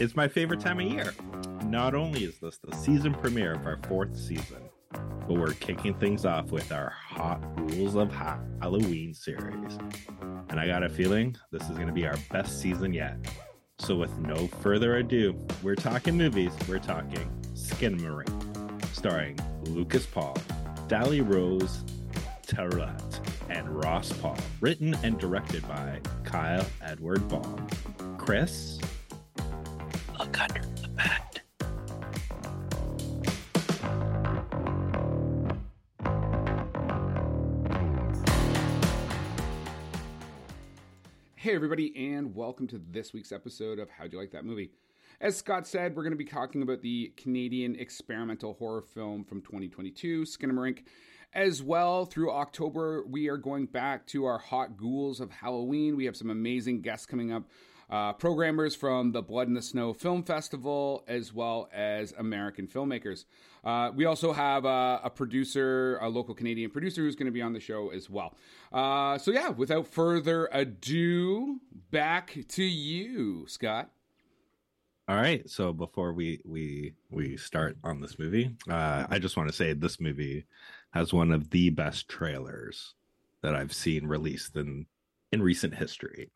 It's my favorite time of year. Not only is this the season premiere of our fourth season, but we're kicking things off with our Hot Ghouls of Hot Halloween series. And I got a feeling this is going to be our best season yet. So, with no further ado, we're talking movies, we're talking Skinamarink, starring Lucas Paul, Dali Rose Tetreault, and Ross Paul, written and directed by Kyle Edward Ball. Chris, look under the. Hey, everybody, and welcome to this week's episode of How'd You Like That Movie? As Scott said, we're going to be talking about the Canadian experimental horror film from 2022, Skinamarink. As well, through October, we are going back to our Hot Ghouls of Halloween. We have some amazing guests coming up uh, programmers from the Blood in the Snow Film Festival, as well as American filmmakers. Uh, we also have uh, a producer, a local Canadian producer, who's going to be on the show as well. Uh, so, yeah, without further ado, back to you, Scott. All right. So before we we we start on this movie, uh, I just want to say this movie has one of the best trailers that I've seen released in in recent history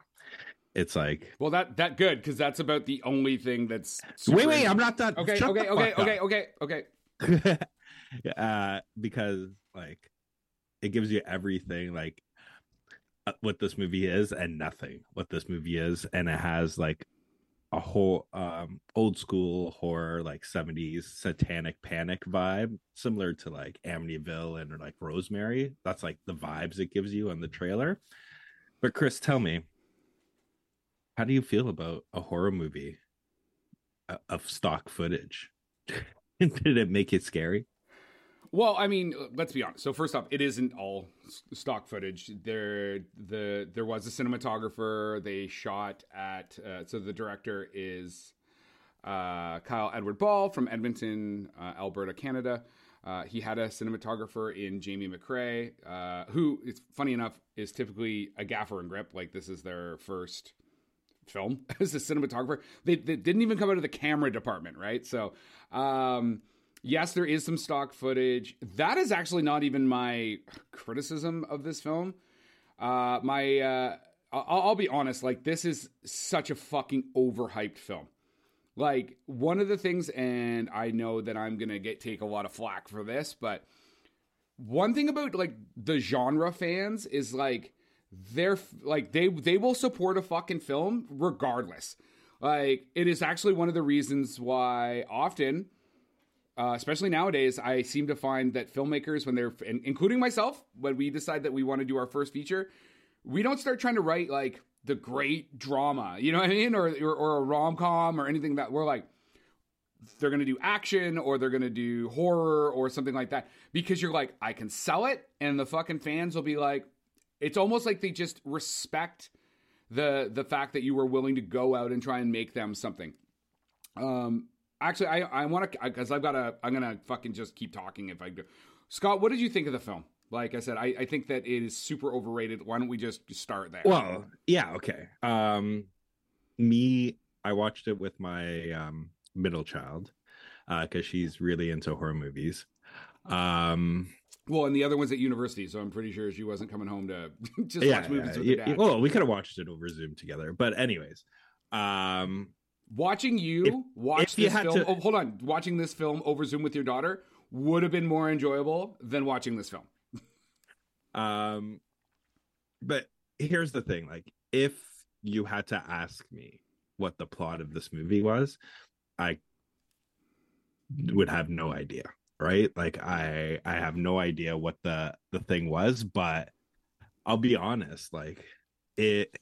it's like well that that good because that's about the only thing that's wait wait i'm not done okay okay okay, okay okay okay okay. Uh because like it gives you everything like uh, what this movie is and nothing what this movie is and it has like a whole um old school horror like 70s satanic panic vibe similar to like amityville and like rosemary. That's like the vibes it gives you on the trailer. But chris tell me how do you feel about a horror movie uh, of stock footage? Did it make it scary? Well, I mean, let's be honest. So first off, it isn't all stock footage. There, the there was a cinematographer. They shot at. Uh, so the director is uh, Kyle Edward Ball from Edmonton, uh, Alberta, Canada. Uh, he had a cinematographer in Jamie McRae, uh, who, it's funny enough, is typically a gaffer and grip. Like this is their first film as a cinematographer. They, they, didn't even come out of the camera department, right? So, um, yes, there is some stock footage. That is actually not even my criticism of this film. Uh, my, uh, I'll, I'll be honest, like, this is such a fucking overhyped film. Like, one of the things, and I know that I'm gonna get take a lot of flack for this, but one thing about like the genre fans is like they're like they they will support a fucking film regardless. Like it is actually one of the reasons why often, uh, especially nowadays, I seem to find that filmmakers, when they're including myself, when we decide that we want to do our first feature, we don't start trying to write like the great drama, you know what I mean, or or, or a rom com or anything that we're like they're going to do action or they're going to do horror or something like that because you're like I can sell it and the fucking fans will be like it's almost like they just respect the the fact that you were willing to go out and try and make them something. Um, actually, I I want to because I've got to I'm gonna fucking just keep talking if I do. Scott, what did you think of the film? Like I said, I, I think that it is super overrated. Why don't we just start there? Well, yeah, okay. Um, me, I watched it with my um middle child because uh, she's really into horror movies. Um, well, and the other one's at university, so I'm pretty sure she wasn't coming home to just yeah, watch movies with dad. Well, we could have watched it over Zoom together, but anyways, um, watching you if, watch if this film. To... Oh, hold on, watching this film over Zoom with your daughter would have been more enjoyable than watching this film. um, but here's the thing: like, if you had to ask me what the plot of this movie was, I would have no idea right? Like i i have no idea what the the thing was but i'll be honest like it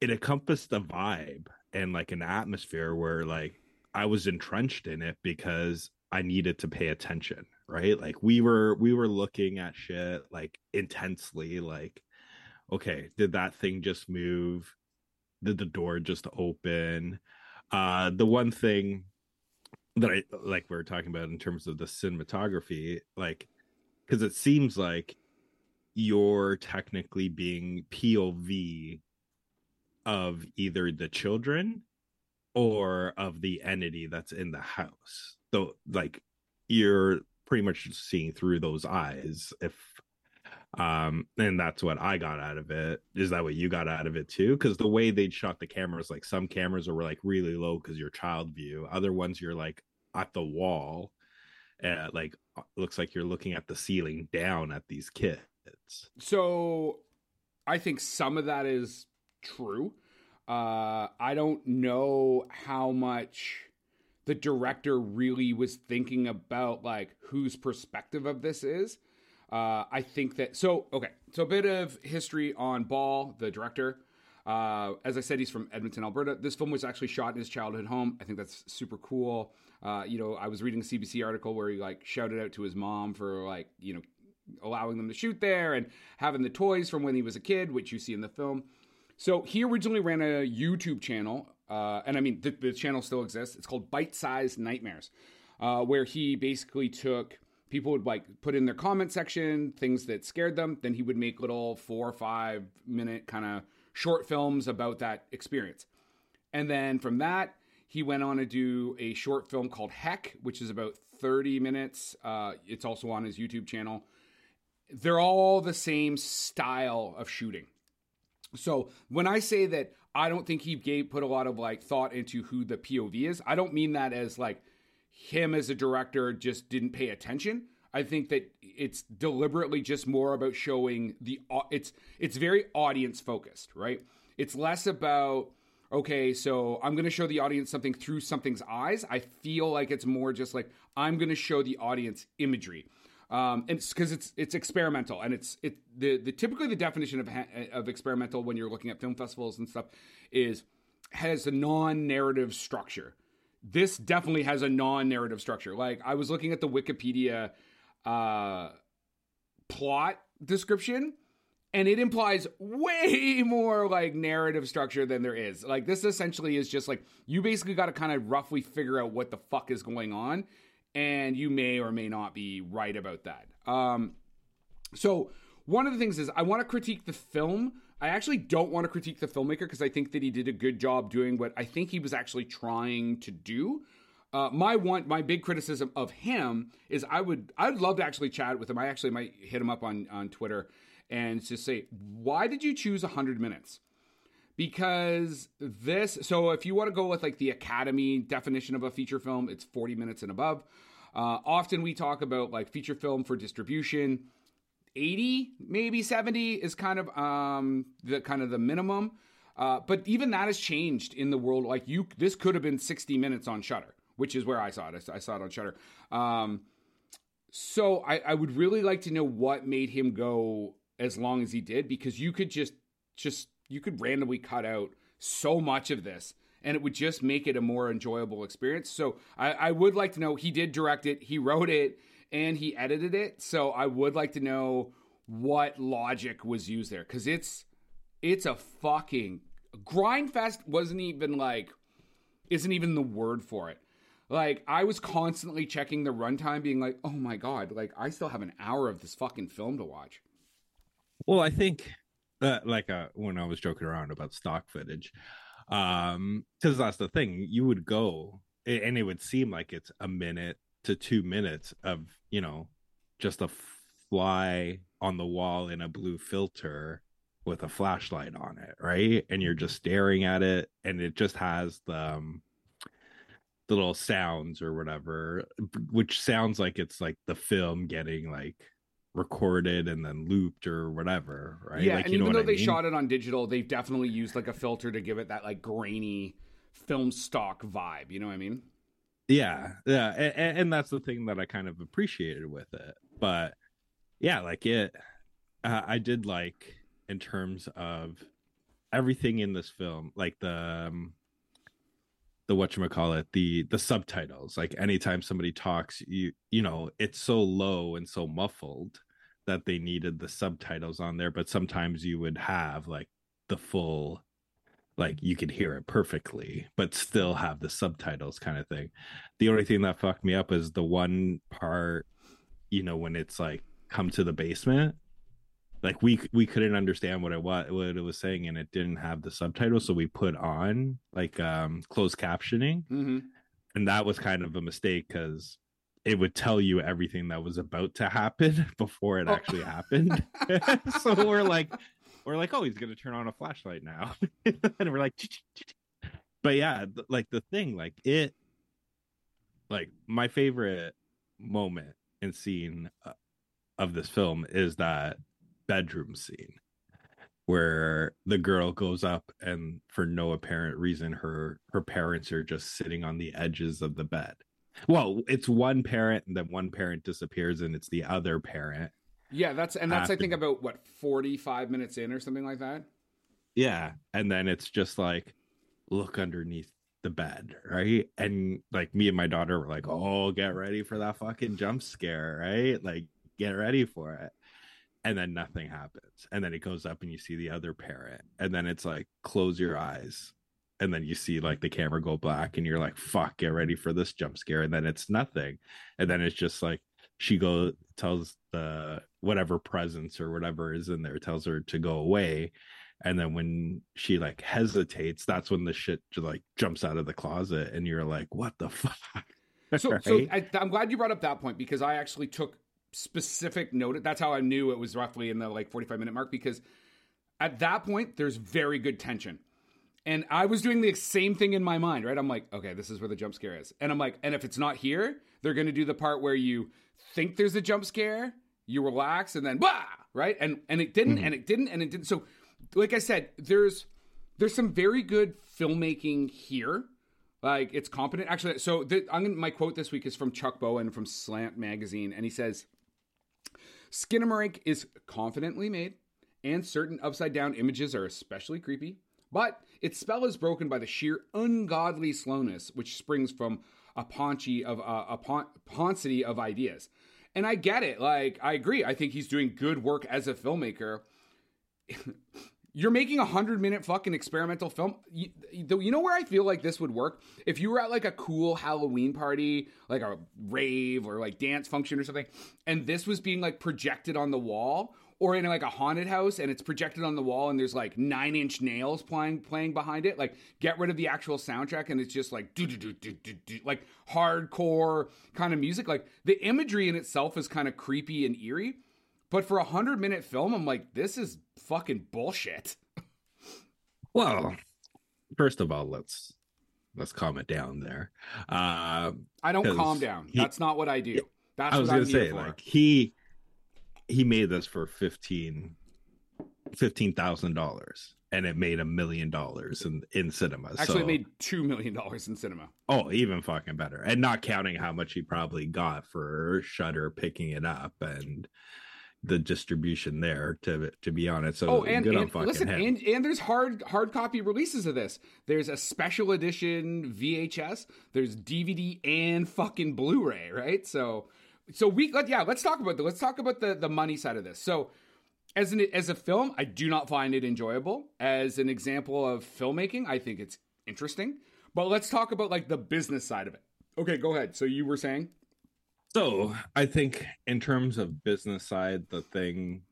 it encompassed a vibe and like an atmosphere where like i was entrenched in it because i needed to pay attention right? Like we were we were looking at shit like intensely like okay did that thing just move? Did the door just open? Uh the one thing that I like we are talking about in terms of the cinematography, like because it seems like you're technically being POV of either the children or of the entity that's in the house. So like you're pretty much seeing through those eyes if um and that's what i got out of it. Is that what you got out of it too? Because the way they'd shot the cameras like some cameras were like really low because your child view. Other ones you're like at the wall uh, like looks like you're looking at the ceiling down at these kids. So i think some of that is true. Uh i don't know how much the director really was thinking about like whose perspective of this is uh, I think that so okay. So a bit of history on Ball, the director. Uh, as I said, he's from Edmonton, Alberta. This film was actually shot in his childhood home. I think that's super cool. Uh, you know, I was reading a CBC article where he like shouted out to his mom for like you know allowing them to shoot there and having the toys from when he was a kid, which you see in the film. So he originally ran a YouTube channel, uh, and I mean the, the, channel still exists. It's called Bitesized Nightmares, uh, where he basically took people would like put in their comment section things that scared them. Then he would make little four or five minute kind of short films about that experience. And then from that, he went on to do a short film called Heck, which is about 30 minutes. Uh, it's also on his YouTube channel. They're all the same style of shooting. So when I say that I don't think he gave put a lot of like thought into who the POV is, I don't mean that as like him as a director just didn't pay attention. I think that it's deliberately just more about showing the it's it's very audience focused, right? It's less about okay, so I'm going to show the audience something through something's eyes. I feel like it's more just like I'm going to show the audience imagery. Um, and because it's, it's it's experimental and it's it the the typically the definition of of experimental when you're looking at film festivals and stuff is has a non-narrative structure this definitely has a non-narrative structure. Like I was looking at the Wikipedia uh, plot description, and it implies way more like narrative structure than there is. Like this essentially is just like you basically got to kind of roughly figure out what the fuck is going on, and you may or may not be right about that. Um, so one of the things is I want to critique the film I actually don't want to critique the filmmaker because I think that he did a good job doing what I think he was actually trying to do. Uh, my one, my big criticism of him is I would, I would love to actually chat with him. I actually might hit him up on on Twitter and just say, why did you choose hundred minutes? Because this, so if you want to go with like the Academy definition of a feature film, it's forty minutes and above. Uh, often we talk about like feature film for distribution 80, maybe 70 is kind of um the kind of the minimum. Uh, but even that has changed in the world. Like you, this could have been 60 minutes on Shudder, which is where I saw it. I, saw it on Shudder. Um, so I, I would really like to know what made him go as long as he did, because you could just, just you could randomly cut out so much of this, and it would just make it a more enjoyable experience. So I, I would like to know. He did direct it. He wrote it and he edited it. So I would like to know what logic was used there because it's it's a fucking grindfest wasn't even like isn't even the word for it. Like I was constantly checking the runtime, being like, "Oh my god!" Like I still have an hour of this fucking film to watch. Well, I think that, like, uh, when I was joking around about stock footage, um, because that's the thing, you would go and it would seem like it's a minute to two minutes of you know just a fly on the wall in a blue filter with a flashlight on it right? And you're just staring at it and it just has the um, the little sounds or whatever which sounds like it's like the film getting like recorded and then looped or whatever right? Yeah like, and even though I they mean? shot it on digital they've definitely used like a filter to give it that like grainy film stock vibe you know what i mean yeah yeah and, and, that's the thing that i kind of appreciated with it but yeah like it uh, i did like in terms of everything in this film like the um, the what you call it the the subtitles like anytime somebody talks you you know it's so low and so muffled that they needed the subtitles on there but sometimes you would have like the full like you could hear it perfectly but still have the subtitles kind of thing the only thing that fucked me up is the one part you know when it's like come to the basement like we we couldn't understand what it was what it was saying and it didn't have the subtitles so we put on like um closed captioning Mm-hmm. and that was kind of a mistake because it would tell you everything that was about to happen before it Oh. actually happened so we're like we're like oh he's gonna turn on a flashlight now. And we're like but yeah like the thing like it like my favorite moment and scene uh, of this film is that bedroom scene where the girl goes up and for no apparent reason her her parents are just sitting on the edges of the bed. Well it's one parent and then one parent disappears and it's the other parent Yeah, that's and that's I think about what forty five minutes in or something like that. yeah and then it's just like look underneath the bed right? And like me and my daughter were like oh get ready for that fucking jump scare right? Like get ready for it. And then nothing happens. And then it goes up and you see the other parent. And then it's like close your eyes. And then you see like the camera go black and you're like fuck get ready for this jump scare. And then it's nothing. And then it's just like she go tells the whatever presence or whatever is in there tells her to go away and then when she like hesitates that's when the shit just, like jumps out of the closet and you're like what the fuck So, so I, I'm glad you brought up that point because I actually took specific note. That's how I knew it was roughly in the like 45 minute mark because at that point there's very good tension. And I was doing the same thing in my mind, right? I'm like, okay, this is where the jump scare is. And I'm like, and if it's not here, they're going to do the part where you think there's a jump scare, you relax, and then bah, right? And and it didn't, mm-hmm. and it didn't, and it didn't. So, like I said, there's there's some very good filmmaking here. Like it's competent. Actually, so the, I'm gonna, my quote this week is from Chuck Bowen from Slant Magazine, and he says, "Skinamarink is confidently made, and certain upside down images are especially creepy. But its spell is broken by the sheer ungodly slowness which springs from a paunchy of uh, a pauncity of ideas." And I get it. Like I agree. I think he's doing good work as a filmmaker you're making a hundred minute fucking experimental film. You, you know where I feel like this would work? If you were at like a cool Halloween party, like a rave or like dance function or something, and this was being like projected on the wall, or in like a haunted house and it's projected on the wall and there's like nine inch nails playing playing behind it. Like get rid of the actual soundtrack and it's just like do do do do do do like hardcore kind of music. Like the imagery in itself is kind of creepy and eerie. But for a hundred minute film, I'm like, this is fucking bullshit. well first of all let's let's calm it down there uh I don't calm down. he- That's not what I do. That's i was what gonna I'm say here for. like he he made this for 15 fifteen thousand dollars and it made a million dollars in in cinemas Actually, so, it made two million dollars in cinema. oh even fucking better and not counting how much he probably got for shudder picking it up and the distribution there to to be honest so Oh, and, good on and fucking listen, him. and, and there's hard hard copy releases of this. There's a special edition VHS. There's DVD and fucking Blu-ray, right? So, so we let yeah, let's talk about the let's talk about the the money side of this. So, as an as a film, I do not find it enjoyable. As an example of filmmaking, I think it's interesting. But let's talk about like the business side of it. Okay, go ahead. So you were saying? So I think in terms of business side, the thing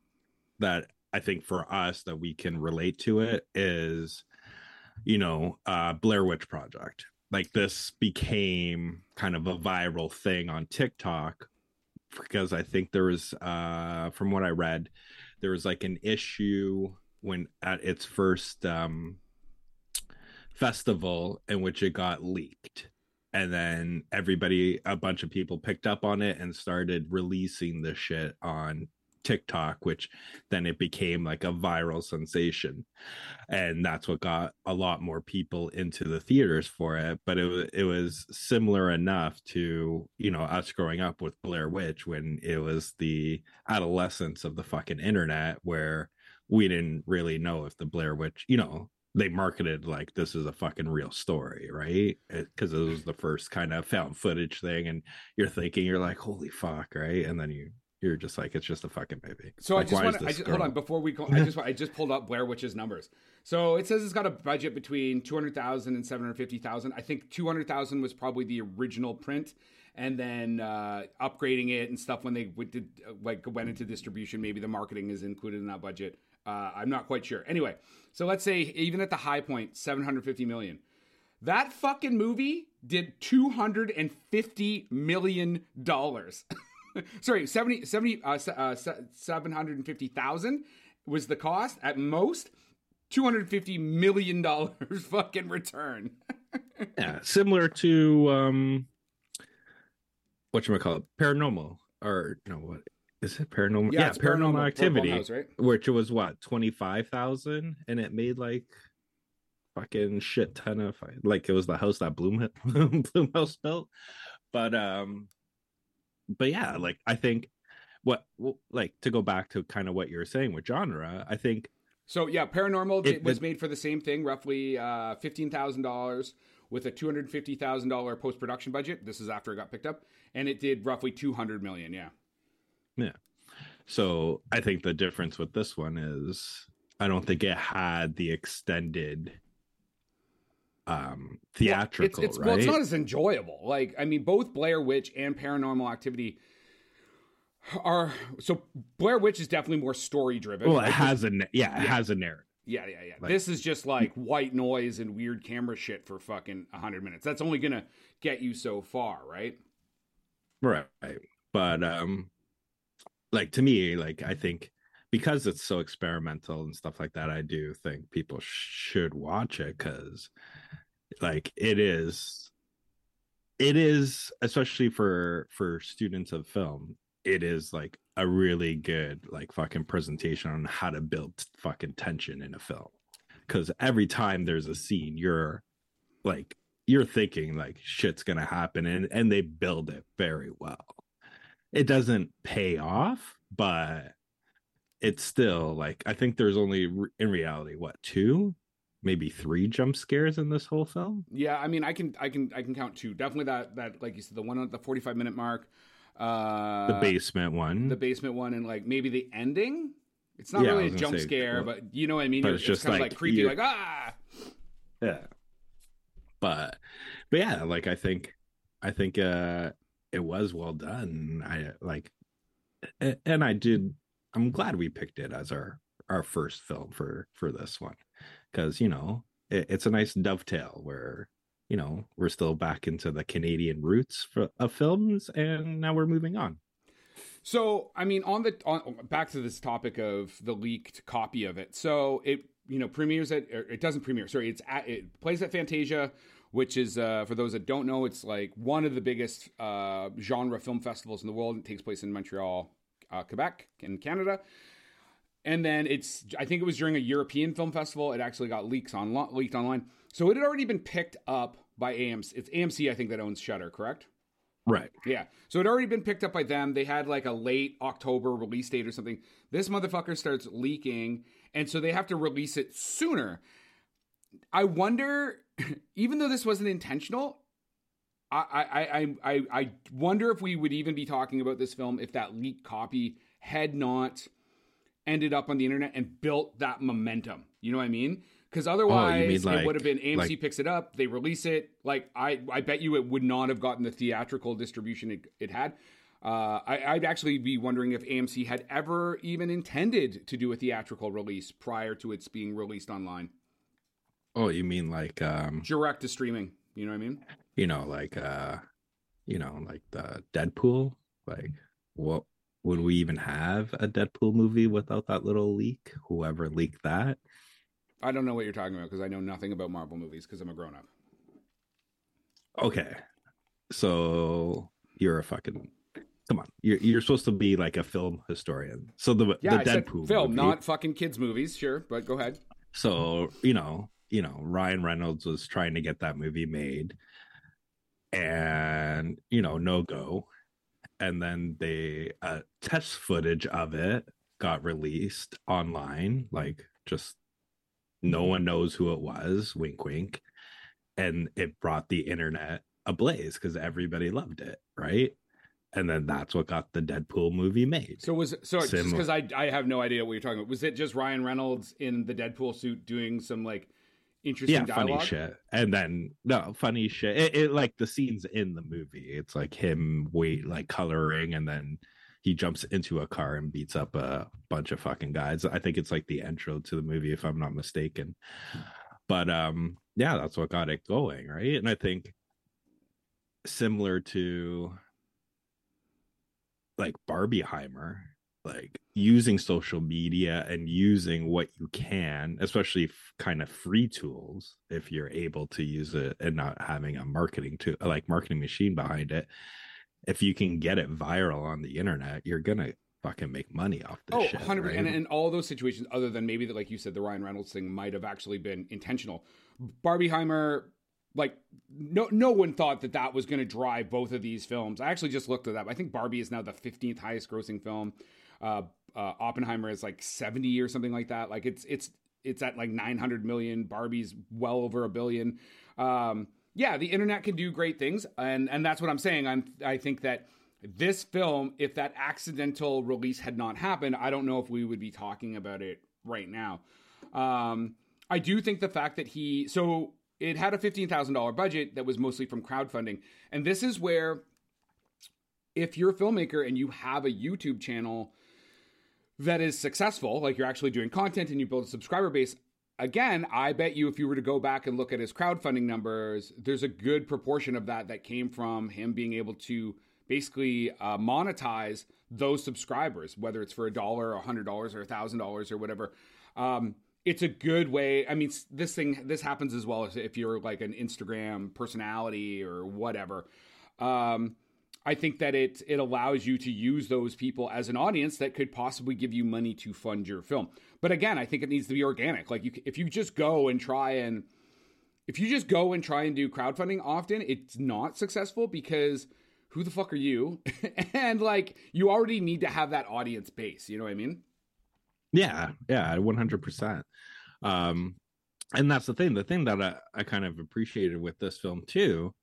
that I think for us that we can relate to it is, you know, uh Blair Witch Project. Like this became kind of a viral thing on TikTok because I think there was uh from what I read, there was like an issue when at its first um festival in which it got leaked. And then everybody a bunch of people picked up on it and started releasing the shit on TikTok which then it became like a viral sensation and that's what got a lot more people into the theaters for it but it was it was similar enough to you know us growing up with Blair Witch when it was the adolescence of the fucking internet where we didn't really know if the Blair Witch you know they marketed like this is a fucking real story, right? Because it, was the first kind of found footage thing, and you're thinking you're like, holy fuck, right? And then you you're just like it's just a fucking movie. So like, I just want I just, hold on before we go. I just I just pulled up Blair Witch's numbers. So it says it's got a budget between 200,000 and 750,000. I think 200,000 was probably the original print and then uh, upgrading it and stuff when they did, uh, like went into distribution maybe the marketing is included in that budget. Uh, I'm not quite sure. Anyway, so let's say even at the high point 750 million. That fucking movie did 250 million dollars. Sorry, 70 70 uh, uh, 750,000 was the cost at most. 250 million dollars fucking return. yeah, similar to um, what you call it, paranormal or no, what is it? Paranormal? Yeah, it's paranormal, Blumhouse, activity, right? which was what twenty five thousand, and it made like fucking shit ton of like it was the house that Blum Blumhouse built, but um, but yeah, like I think what like to go back to kind of what you were saying with genre, I think So yeah, Paranormal It- was made for the same thing, roughly uh, fifteen thousand dollars with a two hundred fifty thousand dollar post production budget. This is after it got picked up, and it did roughly two hundred million. Yeah, Yeah, So I think the difference with this one is I don't think it had the extended um theatrical, Well, it's, it's, right? Well, it's not as enjoyable. Like I mean, both Blair Witch and Paranormal Activity are so. Blair Witch is definitely more story driven. well, it has a na- yeah, it Yeah. has a narrative. Yeah, yeah, yeah. Like- this is just like white noise and weird camera shit for fucking 100 minutes. That's only going to get you so far, right? Right. But um like to me, like I think because it's so experimental and stuff like that, I do think people should watch it because like it is it is especially for for students of film it is like a really good like fucking presentation on how to build fucking tension in a film. Because every time there's a scene you're like you're thinking like shit's gonna happen and and they build it very well. It doesn't pay off but it's still like i think there's only in reality what two maybe three jump scares in this whole film Yeah, I mean, I can, I can, I can count two. Definitely that, that, like you said, the one at the 45 minute mark, uh, the basement one the basement one, and like maybe the ending. It's not Yeah, really a jump say, scare, well, but you know what I mean. it's It's, just kind of like like creepy, like ah. yeah but but yeah like i think i think uh it was well done i like and i did i'm glad we picked it as our our first film for for this one because you know it, it's a nice dovetail where you know we're still back into the canadian roots for, of films and now we're moving on So, I mean, on the on back to this topic of the leaked copy of it. So it you know premieres at or it doesn't premiere. Sorry, it's at, it plays at Fantasia, which is uh, for those that don't know, it's like one of the biggest uh, genre film festivals in the world. It takes place in Montreal, uh, Quebec, in Canada. And then it's I think it was during a European film festival. It actually got leaks on leaked online. So it had already been picked up by AMC. It's AMC I think that owns Shudder, correct? right Yeah. So it already been picked up by them. They had like a late October release date or something. This motherfucker starts leaking, and so they have to release it sooner. I wonder, even though this wasn't intentional, I I I I, wonder if we would even be talking about this film if that leaked copy had not ended up on the internet and built that momentum. You know what I mean? Because otherwise, mean it would have been AMC like- picks it up, they release it. Like I, I bet you it would not have gotten the theatrical distribution it, it had. Uh, I, I'd actually be wondering if AMC had ever even intended to do a theatrical release prior to its being released online, oh you mean like um direct to streaming. You know what I mean? You know like uh you know like the deadpool like what would we even have a deadpool movie without that little leak whoever leaked that I don't know what you're talking about because I know nothing about Marvel movies because I'm a grown up. okay so you're a fucking come on you're, you're supposed to be like a film historian so the Yeah, the deadpool film, movie, not fucking kids movies. Sure, but go ahead. so you know you know ryan reynolds was trying to get that movie made and you know no go and then they uh test footage of it got released online like just no one knows who it was wink wink and it brought the internet ablaze because everybody loved it right and then that's what got the Deadpool movie made. So was so just because I I have no idea what you're talking about. Was it just Ryan Reynolds in the Deadpool suit doing some like interesting yeah, dialogue? funny shit, and then no funny shit. It, it like the scenes in the movie. It's like him wait like coloring, and then he jumps into a car and beats up a bunch of fucking guys. I think it's like the intro to the movie, if I'm not mistaken. But um, yeah, that's what got it going, right? And I think similar to like Barbenheimer, like using social media and using what you can, especially f- kind of free tools, if you're able to use it and not having a marketing to like marketing machine behind it. If you can get it viral on the internet, you're gonna fucking make money off this oh, shit. 100 right? and in all those situations other than maybe that like you said the Ryan Reynolds thing might have actually been intentional. Barbenheimer like no no one thought that that was going to drive both of these films. I actually just looked it up. I think Barbie is now the 15th highest grossing film. Uh, uh, Oppenheimer is like 70 or something like that. Like it's it's it's at like 900 million. Barbie's well over a billion. Um, yeah, the internet can do great things, and and that's what I'm saying. I'm I think that this film, if that accidental release had not happened, I don't know if we would be talking about it right now. Um, I do think the fact that he so it had a fifteen thousand dollar budget that was mostly from crowdfunding, and this is where if you're a filmmaker and you have a YouTube channel that is successful, like you're actually doing content and you build a subscriber base, again, I bet you if you were to go back and look at his crowdfunding numbers, there's a good proportion of that that came from him being able to basically uh, monetize those subscribers, whether it's for a dollar, a hundred dollars, or a thousand dollars, or whatever. Um, it's a good way. I mean, this thing this happens as well as if you're like an Instagram personality or whatever. Um, I think that it it allows you to use those people as an audience that could possibly give you money to fund your film. But again, I think it needs to be organic. Like you, if you just go and try and if you just go and try and do crowdfunding often, it's not successful because who the fuck are you? and like you already need to have that audience base. You know what I mean? Yeah, yeah, one hundred percent. Um, and that's the thing. The thing that I, I kind of appreciated with this film too,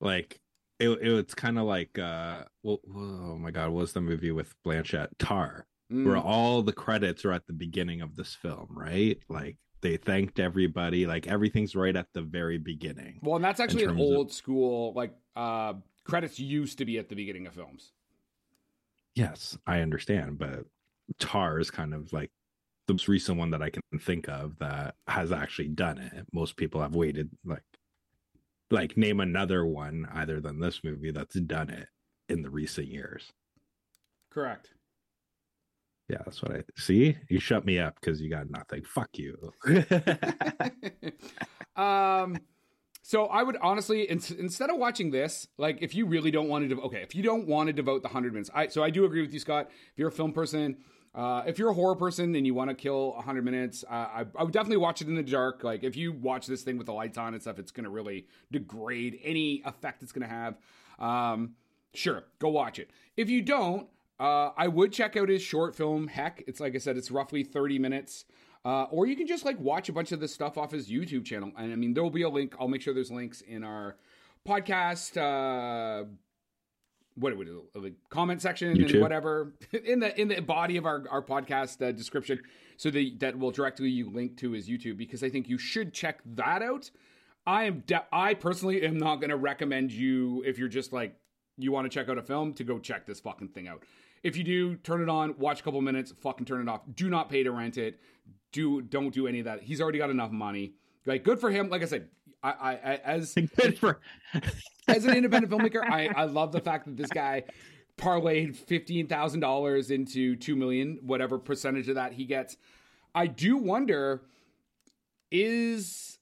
like it, it it's kind of like uh, well, oh my god, what was the movie with Blanchett Tar, Mm. where all the credits are at the beginning of this film, right? Like they thanked everybody, like everything's right at the very beginning. Well, and that's actually an terms of- old school like uh credits used to be at the beginning of films. Yes, I understand, but Tar is kind of like the most recent one that I can think of that has actually done it. Most people have waited like like name another one other than this movie that's done it in the recent years. Correct. Yeah, that's what I see. You shut me up because you got nothing. Fuck you. um so I would honestly in, instead of watching this, like if you really don't want to okay, if you don't want to devote the 100 minutes. I so I do agree with you Scott. If you're a film person, uh, if you're a horror person and you want to kill 100 minutes, uh, I, I would definitely watch it in the dark. Like if you watch this thing with the lights on and stuff, it's going to really degrade any effect it's going to have. Um, sure, go watch it. If you don't, uh, I would check out his short film. Heck, it's like I said, it's roughly 30 minutes. Uh, or you can just like watch a bunch of this stuff off his YouTube channel. And I mean, there will be a link. I'll make sure there's links in our podcast. Uh, what would it like comment section and whatever in the in the body of our our podcast uh, description, so that that will directly you link to his YouTube because I think you should check that out. I am de- I personally am not going to recommend you if you're just like you want to check out a film to go check this fucking thing out. If you do, turn it on, watch a couple minutes, fucking turn it off. Do not pay to rent it. Do don't do any of that. He's already got enough money. Like good for him. Like I said, I, I, I as Good for as an independent filmmaker, I, I love the fact that this guy parlayed fifteen thousand dollars into two million, whatever percentage of that he gets. I do wonder is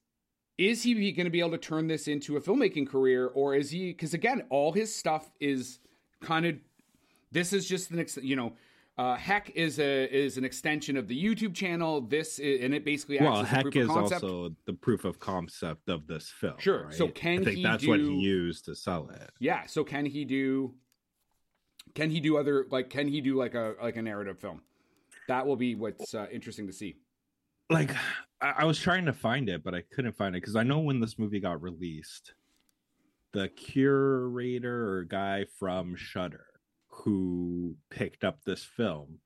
is he going to be able to turn this into a filmmaking career, or is he? Because again, all his stuff is kind of this is just the next, you know. Uh, Heck is a is an extension of the YouTube channel. This is, and it basically acts well, as heck proof is of also the proof of concept of this film. Sure. So right? can I think he that's what he used to sell it. Yeah. So can he do? Can he do other like? Can he do like a like a narrative film? That will be what's uh, interesting to see. like I, I was trying to find it, but I couldn't find it because I know when this movie got released, the curator or guy from Shudder who picked up this film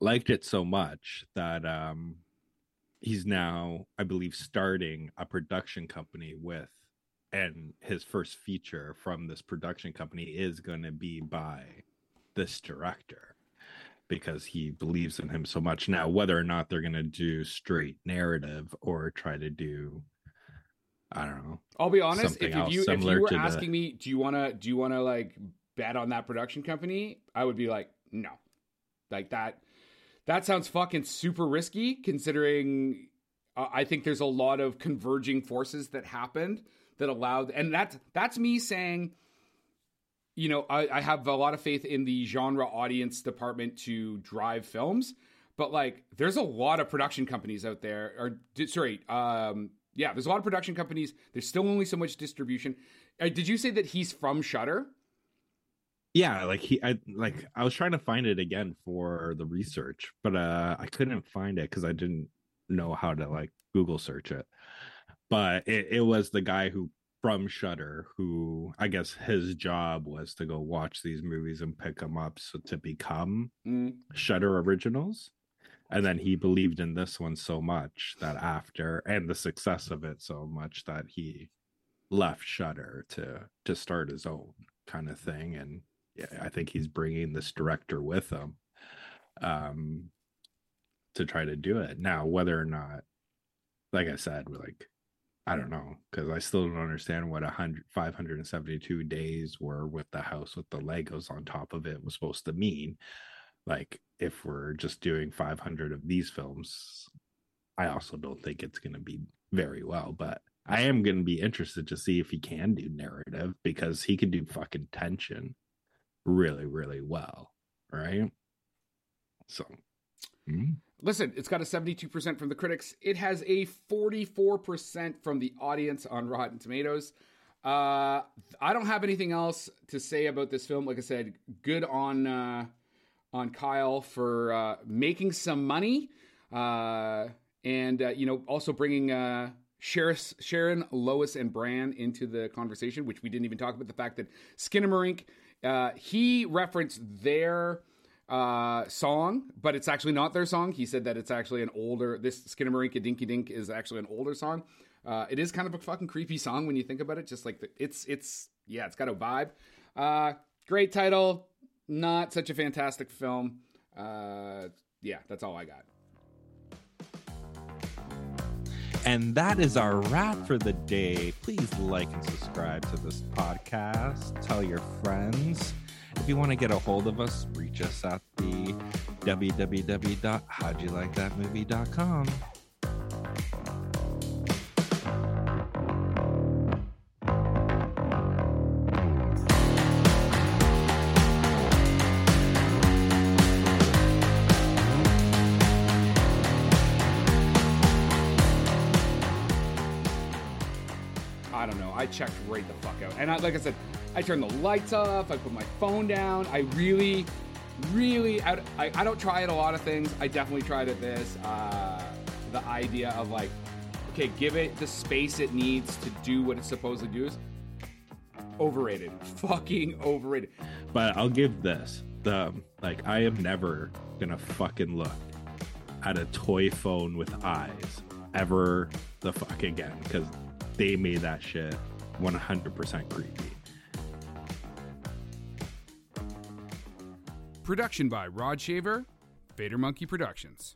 liked it so much that um he's now i believe starting a production company with and his first feature from this production company is going to be by this director because he believes in him so much now whether or not they're going to do straight narrative or try to do i don't know I'll be honest. If, if you if you were to the- asking me, do you want to do you want to like bet on that production company? I would be like, no, like that. That sounds fucking super risky. Considering, uh, I think there's a lot of converging forces that happened that allowed, and that's that's me saying. You know, I, I have a lot of faith in the genre audience department to drive films, but like, there's a lot of production companies out there. Or sorry, um, yeah, there's a lot of production companies. There's still only so much distribution. Uh, did you say that he's from Shudder? Yeah like he i like i was trying to find it again for the research but uh i couldn't find it because i didn't know how to like google search it but it, it was the guy who from shudder who i guess his job was to go watch these movies and pick them up so to become Mm. shudder originals and then he believed in this one so much that after and the success of it so much that he left shudder to to start his own kind of thing and i think he's bringing this director with him um to try to do it. Now whether or not like i said we're like i don't know because i still don't understand what a hundred 572 days were with the house with the legos on top of it was supposed to mean. Like if we're just doing 500 of these films i also don't think it's going to be very well but i am going to be interested to see if he can do narrative because he can do fucking tension really really well right so mm, Listen, it's got a 72% from the critics. It has a 44% from the audience on Rotten Tomatoes. Uh, I don't have anything else to say about this film. Like I said, good on uh, on Kyle for uh, making some money, uh, and uh, you know also bringing uh, Sharon, Lois, and Bram into the conversation, which we didn't even talk about. The fact that Skinamarink, uh, he referenced their uh, song, but it's actually not their song. He said that it's actually an older. This Skinnamarink Dinky Dink is actually an older song. Uh, it is kind of a fucking creepy song when you think about it. Just like the, it's it's yeah, it's got a vibe. Uh, great title, not such a fantastic film. Uh, yeah, that's all I got. And that is our wrap for the day. Please like and subscribe to this podcast. Tell your friends. If you want to get a hold of us reach us at the www.howdyoulikethatmovie.com checked right the fuck out. And I, like I said, I turned the lights off. I put my phone down. I really, really, I, I, don't try at a lot of things. I definitely tried at this. Uh, the idea of like, okay, give it the space it needs to do what it's supposed to do is overrated. Fucking overrated. but i'll give this the like i am never gonna fucking look at a toy phone with eyes ever the fuck again because they made that shit 100% creepy Production by Rod Shaver, Vader Monkey Productions.